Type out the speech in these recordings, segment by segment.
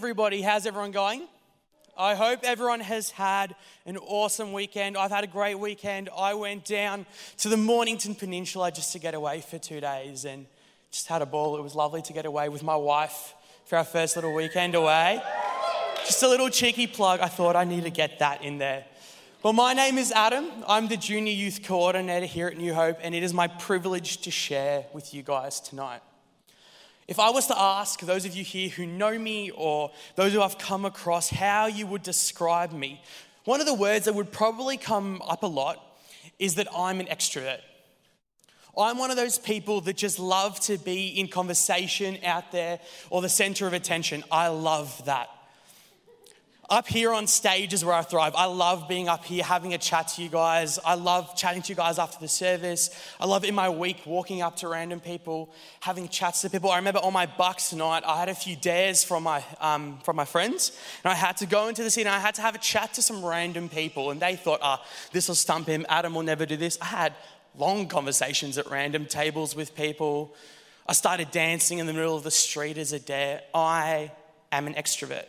Everybody. How's everyone going? I hope everyone has had an awesome weekend. I've had a great weekend. I went down to the Mornington Peninsula just to get away for two days and just had a ball. It was lovely to get away with my wife for our first little weekend away. Just a little cheeky plug. I thought I need to get that in there. Well, my name is Adam. I'm the junior youth coordinator here at New Hope, and it is my privilege to share with you guys tonight. If I was to ask those of you here who know me or those who I've come across how you would describe me, one of the words that would probably come up a lot is that I'm an extrovert. I'm one of those people that just love to be in conversation out there or the center of attention. I love that. Up here on stage is where I thrive. I love being up here, having a chat to you guys. I love chatting to you guys after the service. I love in my week walking up to random people, having chats to people. I remember on my bucks night, I had a few dares from my, um, from my friends, and I had to go into the scene and I had to have a chat to some random people, and they thought, ah, oh, this will stump him. Adam will never do this. I had long conversations at random tables with people. I started dancing in the middle of the street as a dare. I am an extrovert.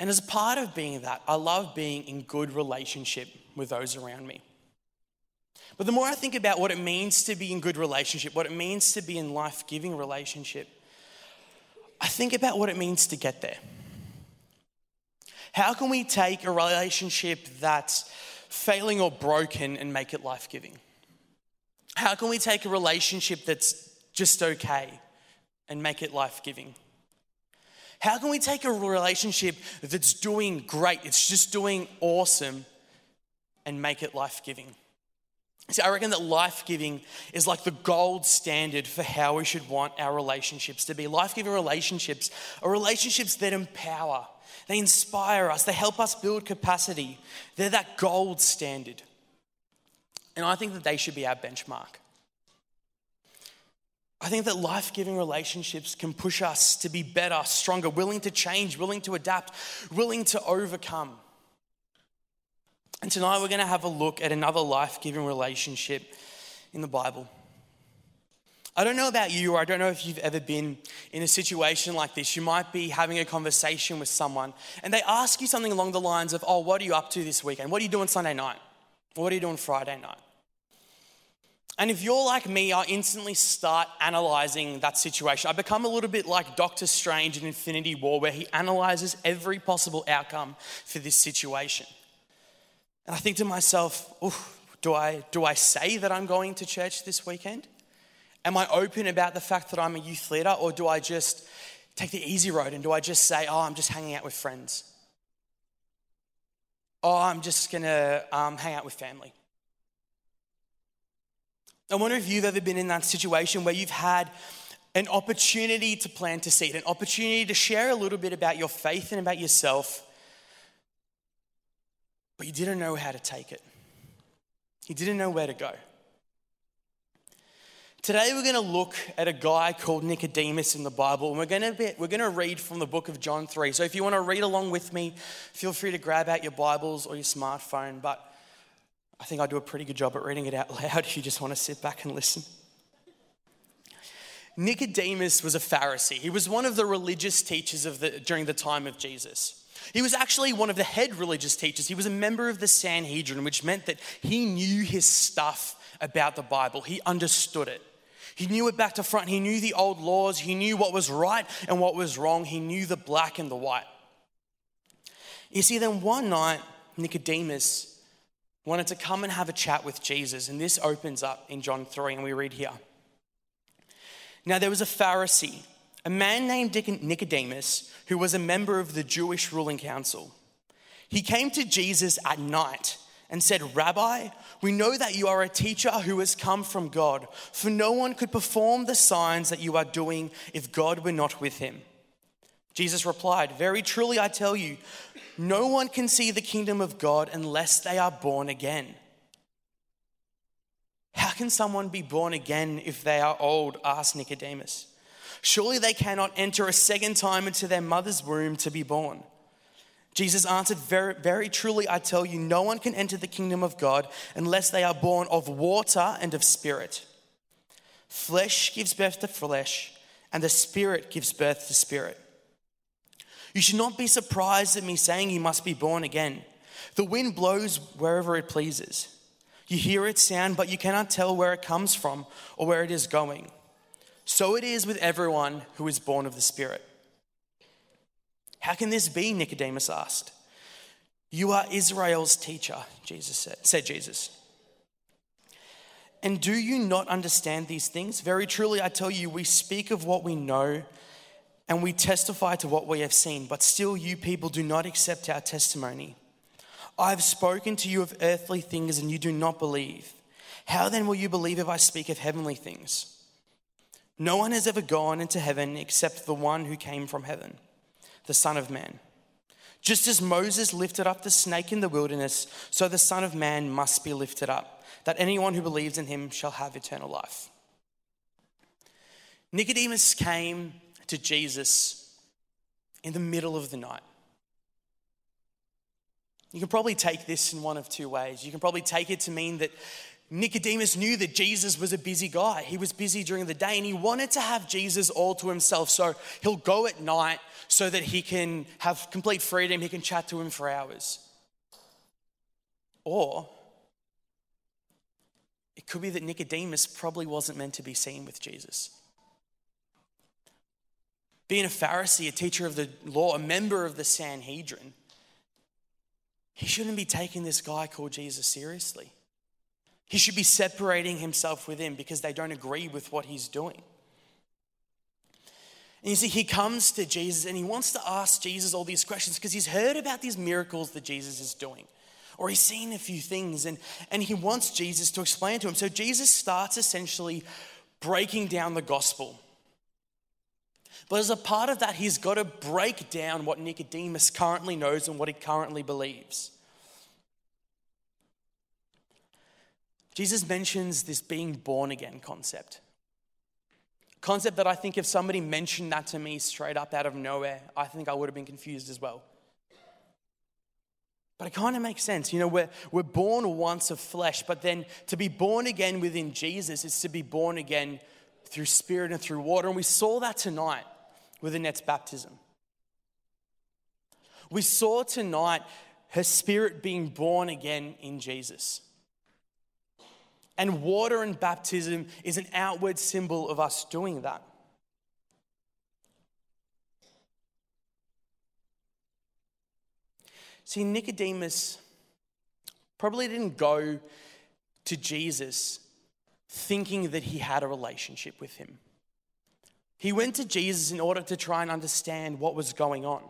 And as a part of being that, I love being in good relationship with those around me. But the more I think about what it means to be in good relationship, what it means to be in life giving relationship, I think about what it means to get there. How can we take a relationship that's failing or broken and make it life giving? How can we take a relationship that's just okay and make it life giving? How can we take a relationship that's doing great, it's just doing awesome, and make it life giving? See, I reckon that life giving is like the gold standard for how we should want our relationships to be. Life giving relationships are relationships that empower, they inspire us, they help us build capacity. They're that gold standard. And I think that they should be our benchmark. I think that life giving relationships can push us to be better, stronger, willing to change, willing to adapt, willing to overcome. And tonight we're going to have a look at another life giving relationship in the Bible. I don't know about you, or I don't know if you've ever been in a situation like this. You might be having a conversation with someone, and they ask you something along the lines of, Oh, what are you up to this weekend? What are you doing Sunday night? What are you doing Friday night? And if you're like me, I instantly start analyzing that situation. I become a little bit like Doctor Strange in Infinity War, where he analyzes every possible outcome for this situation. And I think to myself, do I, do I say that I'm going to church this weekend? Am I open about the fact that I'm a youth leader, or do I just take the easy road and do I just say, oh, I'm just hanging out with friends? Oh, I'm just gonna um, hang out with family. I wonder if you've ever been in that situation where you've had an opportunity to plant a seed, an opportunity to share a little bit about your faith and about yourself, but you didn't know how to take it. You didn't know where to go. Today we're going to look at a guy called Nicodemus in the Bible, and we're going to be, we're going to read from the book of John 3. So if you want to read along with me, feel free to grab out your Bibles or your smartphone, but I think I do a pretty good job at reading it out loud if you just want to sit back and listen. Nicodemus was a Pharisee. He was one of the religious teachers of the, during the time of Jesus. He was actually one of the head religious teachers. He was a member of the Sanhedrin, which meant that he knew his stuff about the Bible. He understood it. He knew it back to front. He knew the old laws. He knew what was right and what was wrong. He knew the black and the white. You see, then one night, Nicodemus wanted to come and have a chat with Jesus. And this opens up in John 3, and we read here. Now, there was a Pharisee, a man named Nicodemus, who was a member of the Jewish ruling council. He came to Jesus at night and said, Rabbi, we know that you are a teacher who has come from God, for no one could perform the signs that you are doing if God were not with him. Jesus replied, Very truly I tell you, no one can see the kingdom of God unless they are born again. How can someone be born again if they are old? asked Nicodemus. Surely they cannot enter a second time into their mother's womb to be born. Jesus answered, very, very truly, I tell you, no one can enter the kingdom of God unless they are born of water and of spirit. Flesh gives birth to flesh and the Spirit gives birth to spirit. You should not be surprised at me saying you must be born again. The wind blows wherever it pleases. You hear its sound, but you cannot tell where it comes from or where it is going. So it is with everyone who is born of the Spirit. How can this be? Nicodemus asked. You are Israel's teacher, Jesus said, said Jesus. And do you not understand these things? Very truly, I tell you, we speak of what we know and we testify to what we have seen, but still you people do not accept our testimony. I have spoken to you of earthly things and you do not believe. How then will you believe if I speak of heavenly things? No one has ever gone into heaven except the one who came from heaven, the Son of Man. Just as Moses lifted up the snake in the wilderness, so the Son of Man must be lifted up, that anyone who believes in him shall have eternal life. Nicodemus came to Jesus in the middle of the night. You can probably take this in one of two ways. You can probably take it to mean that Nicodemus knew that Jesus was a busy guy. He was busy during the day and he wanted to have Jesus all to himself. So he'll go at night so that he can have complete freedom. He can chat to him for hours. Or it could be that Nicodemus probably wasn't meant to be seen with Jesus. Being a Pharisee, a teacher of the law, a member of the Sanhedrin, he shouldn't be taking this guy called Jesus seriously. He should be separating himself with him because they don't agree with what he's doing. And you see, he comes to Jesus and he wants to ask Jesus all these questions because he's heard about these miracles that Jesus is doing. Or he's seen a few things and, and he wants Jesus to explain to him. So Jesus starts essentially breaking down the gospel. But as a part of that, he's got to break down what Nicodemus currently knows and what he currently believes. Jesus mentions this being born again concept. Concept that I think if somebody mentioned that to me straight up out of nowhere, I think I would have been confused as well. But it kind of makes sense. You know, we're, we're born once of flesh, but then to be born again within Jesus is to be born again through spirit and through water. And we saw that tonight with Annette's baptism. We saw tonight her spirit being born again in Jesus. And water and baptism is an outward symbol of us doing that. See, Nicodemus probably didn't go to Jesus thinking that he had a relationship with him. He went to Jesus in order to try and understand what was going on.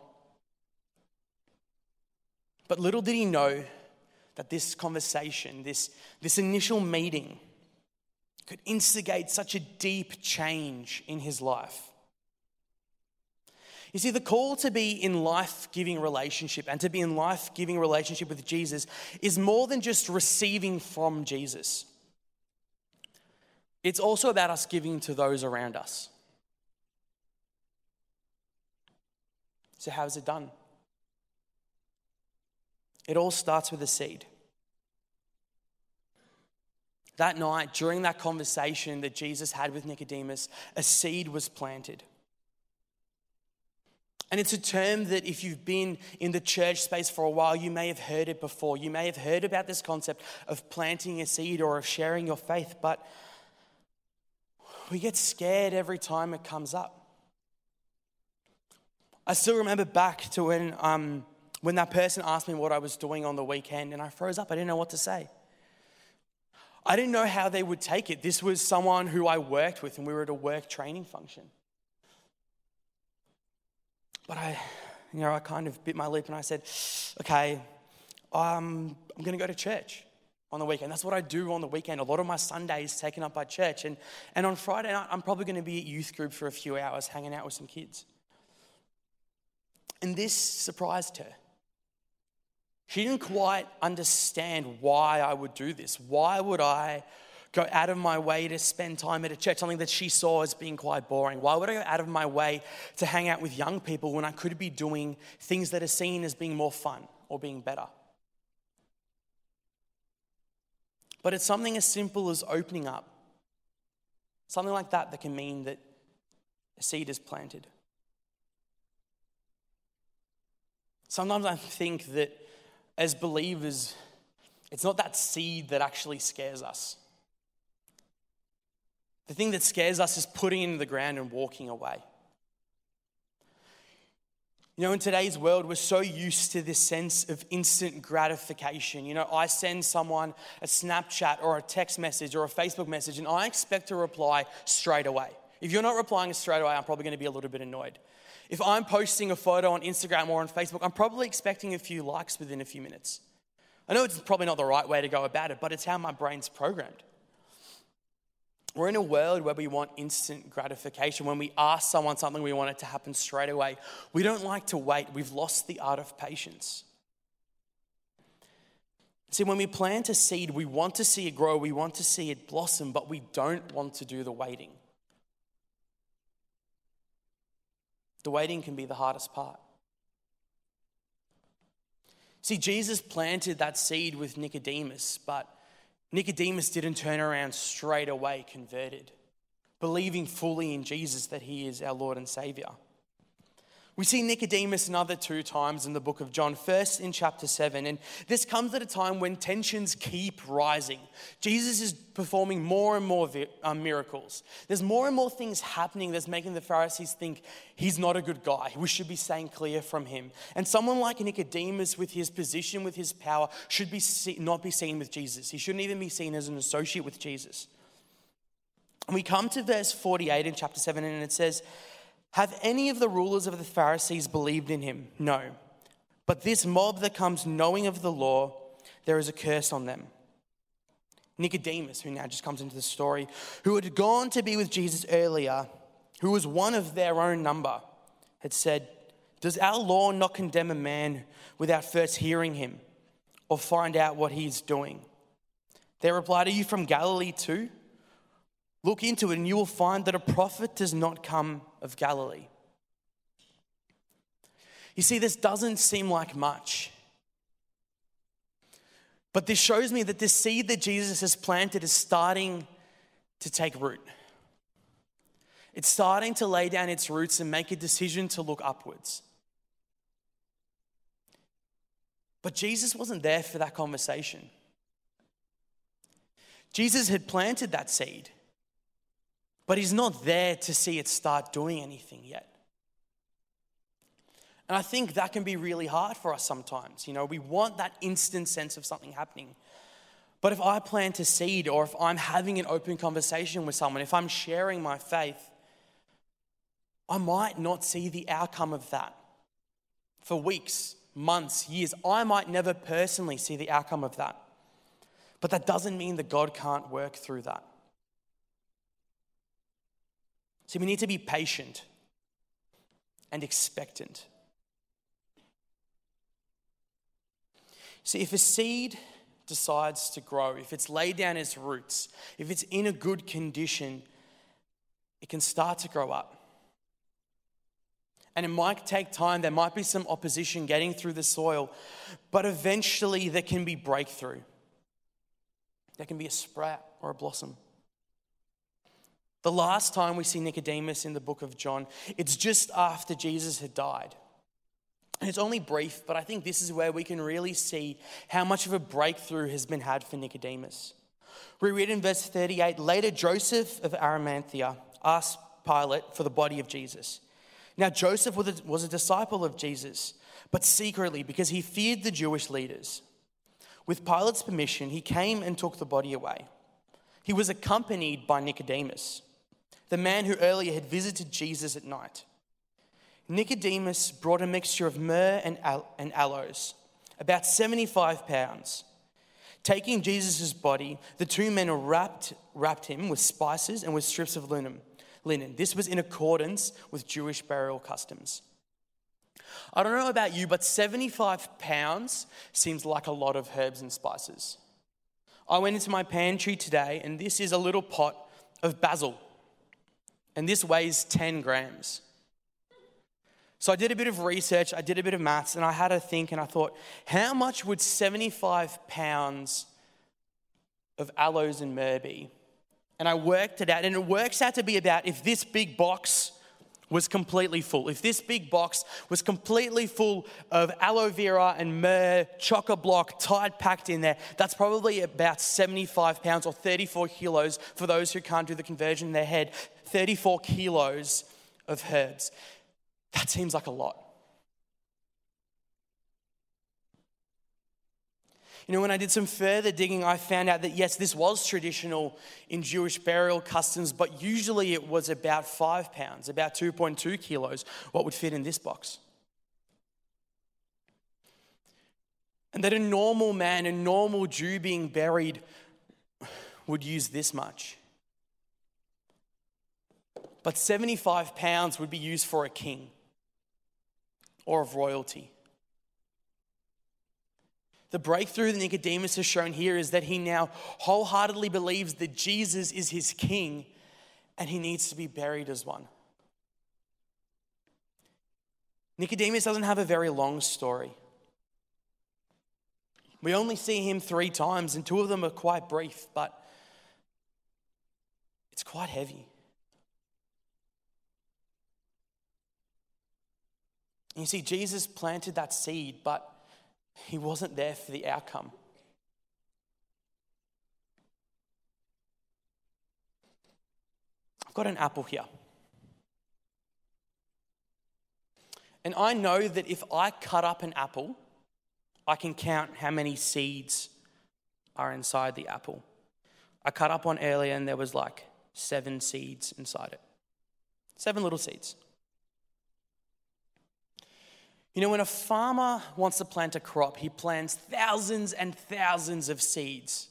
But little did he know that this conversation, this, this initial meeting, could instigate such a deep change in his life. You see, the call to be in life giving relationship and to be in life giving relationship with Jesus is more than just receiving from Jesus. It's also about us giving to those around us. So, how is it done? It all starts with a seed. That night, during that conversation that Jesus had with Nicodemus, a seed was planted. And it's a term that if you've been in the church space for a while, you may have heard it before. You may have heard about this concept of planting a seed or of sharing your faith, but we get scared every time it comes up. I still remember back to when, um, when that person asked me what I was doing on the weekend, and I froze up. I didn't know what to say. I didn't know how they would take it. This was someone who I worked with, and we were at a work training function. But I, you know, I kind of bit my lip and I said, okay, um, I'm going to go to church on the weekend. That's what I do on the weekend. A lot of my Sunday is taken up by church. And, and on Friday night, I'm probably going to be at youth group for a few hours, hanging out with some kids. And this surprised her. She didn't quite understand why I would do this. Why would I go out of my way to spend time at a church, something that she saw as being quite boring? Why would I go out of my way to hang out with young people when I could be doing things that are seen as being more fun or being better? But it's something as simple as opening up. Something like that that can mean that a seed is planted. Sometimes I think that as believers, it's not that seed that actually scares us. The thing that scares us is putting it in the ground and walking away. You know, in today's world, we're so used to this sense of instant gratification. You know, I send someone a Snapchat or a text message or a Facebook message, and I expect a reply straight away. If you're not replying straight away, I'm probably going to be a little bit annoyed. If I'm posting a photo on Instagram or on Facebook, I'm probably expecting a few likes within a few minutes. I know it's probably not the right way to go about it, but it's how my brain's programmed. We're in a world where we want instant gratification. When we ask someone something, we want it to happen straight away. We don't like to wait. We've lost the art of patience. See, when we plant a seed, we want to see it grow, we want to see it blossom, but we don't want to do the waiting. The waiting can be the hardest part. See, Jesus planted that seed with Nicodemus, but Nicodemus didn't turn around straight away converted, believing fully in Jesus that he is our Lord and Savior. We see Nicodemus another two times in the book of John, first in chapter 7. And this comes at a time when tensions keep rising. Jesus is performing more and more um, miracles. There's more and more things happening that's making the Pharisees think he's not a good guy. We should be staying clear from him. And someone like Nicodemus, with his position, with his power, should be not be seen with Jesus. He shouldn't even be seen as an associate with Jesus. And we come to verse 48 in chapter 7, and it says, have any of the rulers of the Pharisees believed in him? No. But this mob that comes knowing of the law, there is a curse on them. Nicodemus, who now just comes into the story, who had gone to be with Jesus earlier, who was one of their own number, had said, Does our law not condemn a man without first hearing him or find out what he is doing? They replied, Are you from Galilee too? Look into it, and you will find that a prophet does not come of Galilee. You see, this doesn't seem like much. But this shows me that this seed that Jesus has planted is starting to take root. It's starting to lay down its roots and make a decision to look upwards. But Jesus wasn't there for that conversation. Jesus had planted that seed. But he's not there to see it start doing anything yet. And I think that can be really hard for us sometimes. You know, we want that instant sense of something happening. But if I plant a seed or if I'm having an open conversation with someone, if I'm sharing my faith, I might not see the outcome of that for weeks, months, years. I might never personally see the outcome of that. But that doesn't mean that God can't work through that. See, we need to be patient and expectant. See, if a seed decides to grow, if it's laid down its roots, if it's in a good condition, it can start to grow up. And it might take time, there might be some opposition getting through the soil, but eventually there can be breakthrough. There can be a sprout or a blossom. The last time we see Nicodemus in the book of John, it's just after Jesus had died. And it's only brief, but I think this is where we can really see how much of a breakthrough has been had for Nicodemus. We read in verse 38 later, Joseph of Arimathea asked Pilate for the body of Jesus. Now, Joseph was a, was a disciple of Jesus, but secretly because he feared the Jewish leaders. With Pilate's permission, he came and took the body away. He was accompanied by Nicodemus the man who earlier had visited Jesus at night. Nicodemus brought a mixture of myrrh and, and aloes, about 75 pounds. Taking Jesus' body, the two men wrapped, wrapped him with spices and with strips of linen. linen. This was in accordance with Jewish burial customs. I don't know about you, but 75 pounds seems like a lot of herbs and spices. I went into my pantry today, and this is a little pot of basil and this weighs 10 grams. So I did a bit of research, I did a bit of maths, and I had to think and I thought, how much would 75 pounds of aloes and myrrh be? And I worked it out, and it works out to be about if this big box was completely full, if this big box was completely full of aloe vera and myrrh, chocolate block, tight packed in there, that's probably about 75 pounds or 34 kilos for those who can't do the conversion in their head. 34 kilos of herbs. That seems like a lot. You know, when I did some further digging, I found out that yes, this was traditional in Jewish burial customs, but usually it was about five pounds, about 2.2 kilos, what would fit in this box. And that a normal man, a normal Jew being buried, would use this much. But 75 pounds would be used for a king or of royalty. The breakthrough that Nicodemus has shown here is that he now wholeheartedly believes that Jesus is his king and he needs to be buried as one. Nicodemus doesn't have a very long story. We only see him three times, and two of them are quite brief, but it's quite heavy. You see, Jesus planted that seed, but he wasn't there for the outcome. I've got an apple here. And I know that if I cut up an apple, I can count how many seeds are inside the apple. I cut up one earlier and there was like seven seeds inside it. Seven little seeds. You know, when a farmer wants to plant a crop, he plants thousands and thousands of seeds,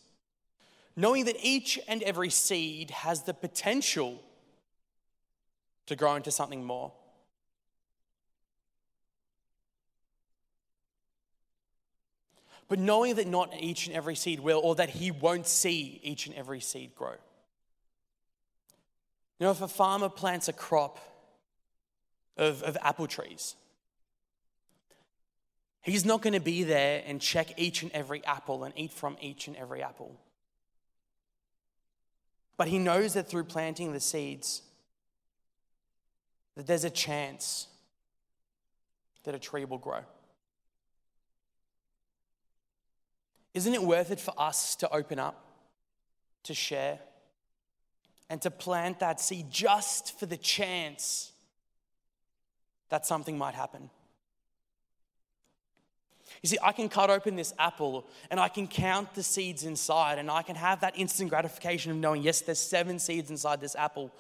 knowing that each and every seed has the potential to grow into something more. But knowing that not each and every seed will, or that he won't see each and every seed grow. You know, if a farmer plants a crop of, of apple trees, He's not going to be there and check each and every apple and eat from each and every apple. But he knows that through planting the seeds, that there's a chance that a tree will grow. Isn't it worth it for us to open up, to share, and to plant that seed just for the chance that something might happen? You see, I can cut open this apple and I can count the seeds inside and I can have that instant gratification of knowing, yes, there's seven seeds inside this apple.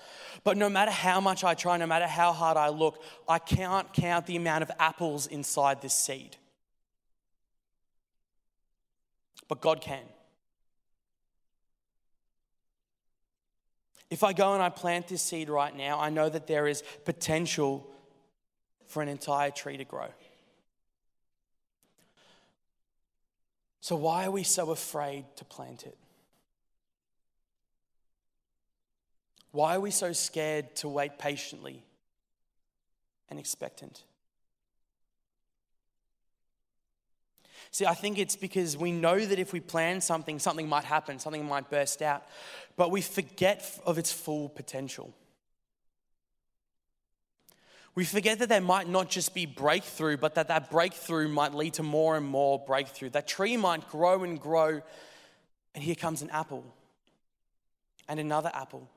But no matter how much I try, no matter how hard I look, I can't count the amount of apples inside this seed. But God can. If I go and I plant this seed right now, I know that there is potential for an entire tree to grow. So, why are we so afraid to plant it? Why are we so scared to wait patiently and expectant? See, I think it's because we know that if we plan something, something might happen, something might burst out, but we forget of its full potential. We forget that there might not just be breakthrough, but that that breakthrough might lead to more and more breakthrough. That tree might grow and grow, and here comes an apple, and another apple,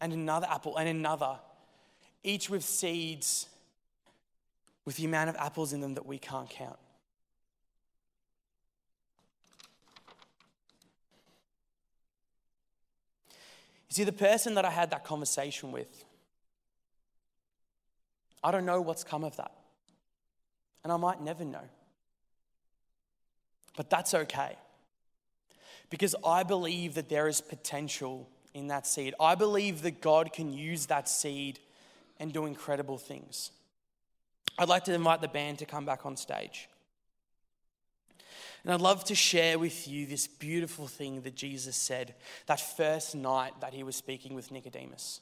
and another apple, and another, each with seeds with the amount of apples in them that we can't count. You see, the person that I had that conversation with, I don't know what's come of that. And I might never know. But that's okay. Because I believe that there is potential in that seed. I believe that God can use that seed and do incredible things. I'd like to invite the band to come back on stage. And I'd love to share with you this beautiful thing that Jesus said that first night that he was speaking with Nicodemus.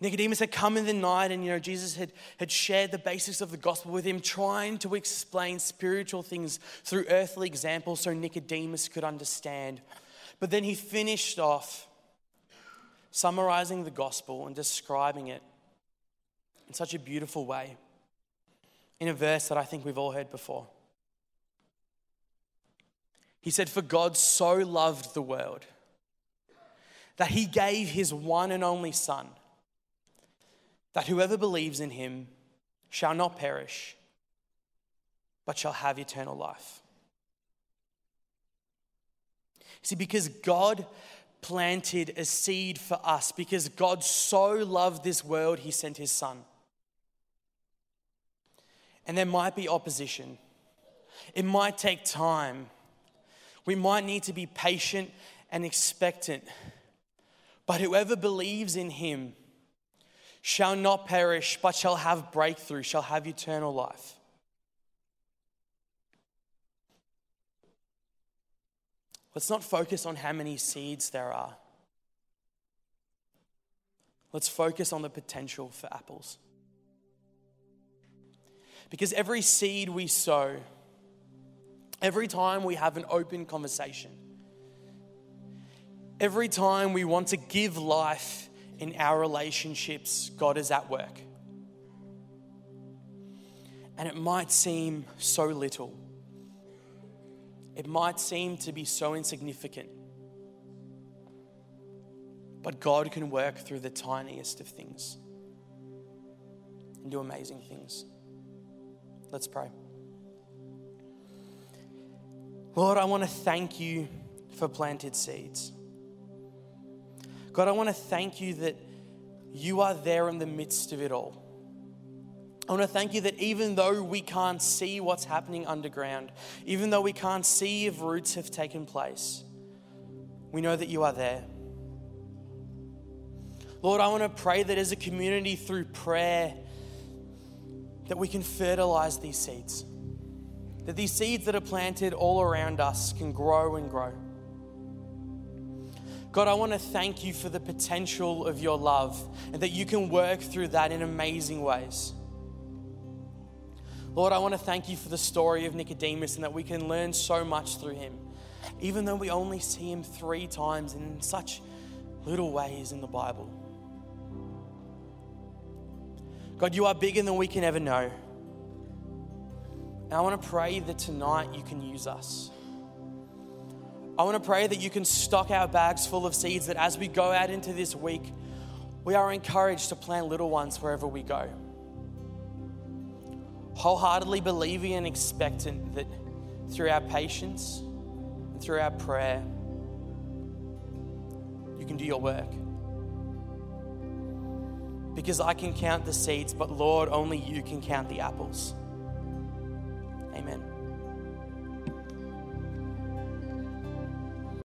Nicodemus had come in the night, and you know, Jesus had, had shared the basics of the gospel with him, trying to explain spiritual things through earthly examples so Nicodemus could understand. But then he finished off summarizing the gospel and describing it in such a beautiful way in a verse that I think we've all heard before. He said, For God so loved the world that he gave his one and only Son, that whoever believes in him shall not perish, but shall have eternal life. See, because God planted a seed for us, because God so loved this world, he sent his Son. And there might be opposition, it might take time. We might need to be patient and expectant. But whoever believes in him shall not perish, but shall have breakthrough, shall have eternal life. Let's not focus on how many seeds there are. Let's focus on the potential for apples. Because every seed we sow, every time we have an open conversation, every time we want to give life in our relationships, God is at work. And it might seem so little, it might seem to be so insignificant. But God can work through the tiniest of things and do amazing things. Let's pray. Lord, I want to thank you for planted seeds. God, I want to thank you that you are there in the midst of it all. I want to thank you that even though we can't see what's happening underground, even though we can't see if roots have taken place, we know that you are there. Lord, I want to pray that as a community through prayer, that we can fertilize these seeds. That these seeds that are planted all around us can grow and grow. God, I want to thank you for the potential of your love and that you can work through that in amazing ways. Lord, I want to thank you for the story of Nicodemus and that we can learn so much through him, even though we only see him three times in such little ways in the Bible. God, you are bigger than we can ever know. And I want to pray that tonight you can use us. I want to pray that you can stock our bags full of seeds, that as we go out into this week, we are encouraged to plant little ones wherever we go. Wholeheartedly believing and expectant that through our patience and through our prayer, you can do your work because I can count the seeds, but Lord, only you can count the apples.